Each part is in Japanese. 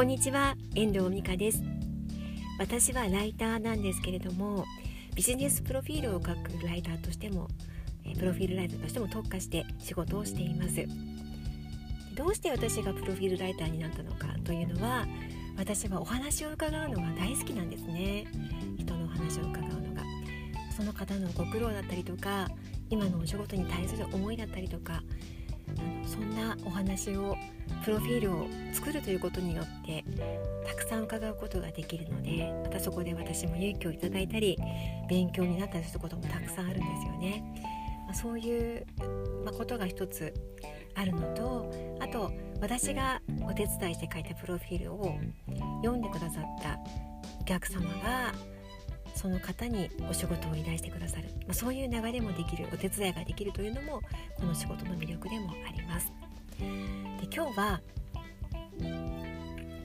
こんにちは遠藤美香です。私はライターなんですけれどもビジネスプロフィールを書くライターとしてもプロフィールライターとしても特化して仕事をしています。どうして私がプロフィールライターになったのかというのは私はお話を伺うのが大好きなんですね。人のお話を伺うのが。その方のご苦労だったりとか今のお仕事に対する思いだったりとかそんなお話をプロフィールを作るということによってたくさん伺うことができるのでまたそこで私も勇気をいただいたり勉強になったりすることもたくさんあるんですよね。まあ、そういう、ま、ことが一つあるのとあと私がお手伝いして書いたプロフィールを読んでくださったお客様がその方にお仕事を依頼してくださる、まあ、そういう流れもできるお手伝いができるというのもこの仕事の魅力でもあります。で今日は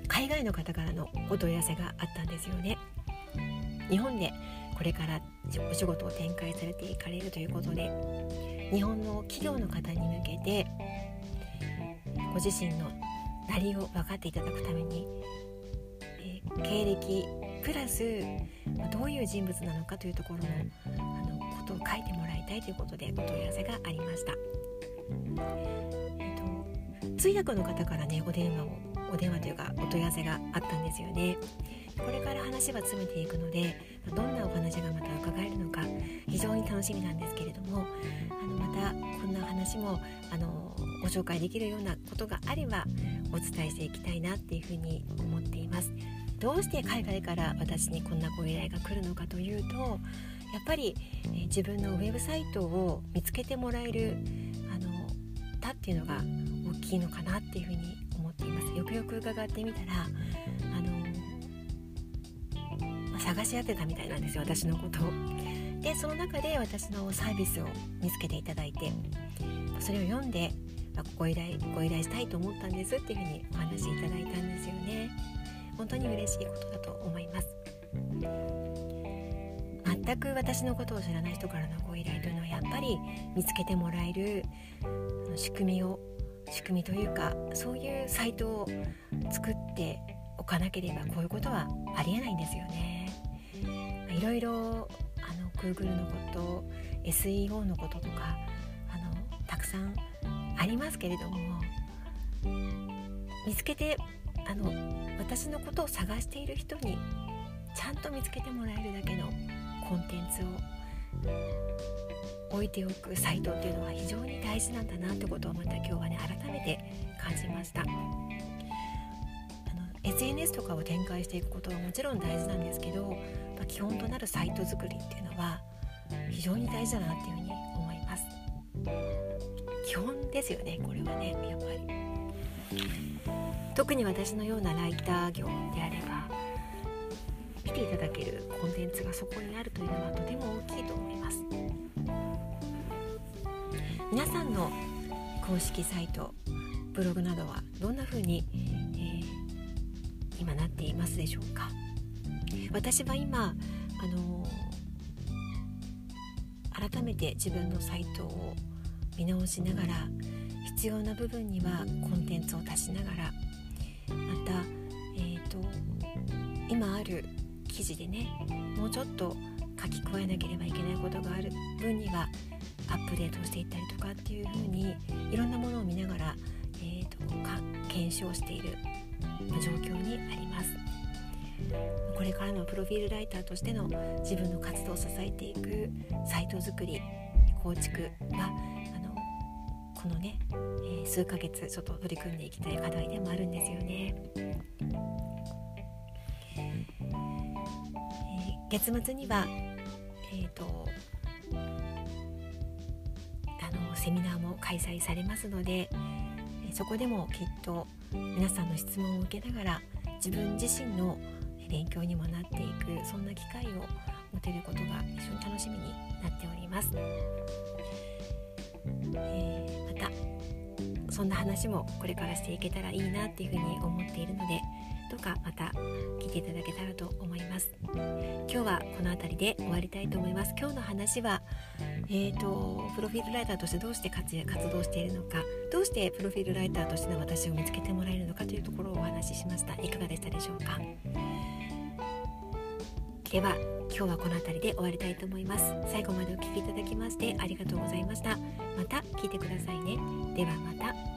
海外の方からのお問い合わせがあったんですよね。日本でこれからお仕事を展開されていかれるということで日本の企業の方に向けてご自身のなりを分かっていただくために、えー、経歴プラス、どういう人物なのかというところのあのことを書いてもらいたいということでお問い合わせがありました。えーと、通訳の方からねお電話をお電話というかお問い合わせがあったんですよね。これから話は詰めていくのでどんなお話がまた伺えるのか非常に楽しみなんですけれどもあのまたこんな話もあのご紹介できるようなことがあればお伝えしていきたいなっていうふうに思っています。どうして海外から私にこんなご依頼が来るのかというとやっぱり、えー、自分のウェブサイトを見つけてもらえるあのたっていうのが大きいのかなっていうふうに思っていますよくよく伺ってみたらあの、まあ、探し当てたみたいなんですよ私のことを。でその中で私のサービスを見つけていただいてそれを読んで、まあ、ご依頼ご依頼したいと思ったんですっていうふうにお話しいただいたんですよね。本当に嬉しいことだと思います全く私のことを知らない人からのご依頼というのはやっぱり見つけてもらえる仕組みを仕組みというかそういうサイトを作っておかなければこういうことはありえないんですよね。いろいろあの Google のこと SEO のこととかあのたくさんありますけれども見つけてあの私のことを探している人にちゃんと見つけてもらえるだけのコンテンツを置いておくサイトっていうのは非常に大事なんだなってことをまた今日はね改めて感じました。あの SNS とかを展開していくことはもちろん大事なんですけど、まあ、基本となるサイト作りっていうのは非常に大事だなっていうふうに思います。基本ですよねこれはねやっぱり。特に私のようなライター業であれば見ていただけるコンテンツがそこにあるというのはとても大きいと思います。皆さんの公式サイトブログなどはどんな風に、えー、今なっていますでしょうか？私は今あのー、改めて自分のサイトを見直しながら必要な部分にはコンテンツを足しながらまた、えーと、今ある記事でねもうちょっと書き加えなければいけないことがある分にはアップデートしていったりとかっていうふうにいろんなものを見ながら、えーと、検証している状況にあります。これからのプロフィールライターとしての自分の活動を支えていくサイト作り構築はこのね、えー、数ヶ月ちょっと取り組んでいきたい課題でもあるんですよね。えー、月末には、えーと、あのセミナーも開催されますのでそこでもきっと皆さんの質問を受けながら自分自身の勉強にもなっていくそんな機会を持てることが非常に楽しみになっております。えーそんな話もこれからしていけたらいいなっていうふうに思っているのでどうかまた聞いていただけたらと思います。今日はこの辺りで終わりたいと思います。今日の話はえーと、プロフィールライターとしてどうして活活動しているのかどうしてプロフィールライターとしての私を見つけてもらえるのかというところをお話ししました。いかがでしたでしょうか？では今日はこの辺りで終わりたいと思います。最後までお聴きいただきましてありがとうございました。また聞いてくださいね。ではまた。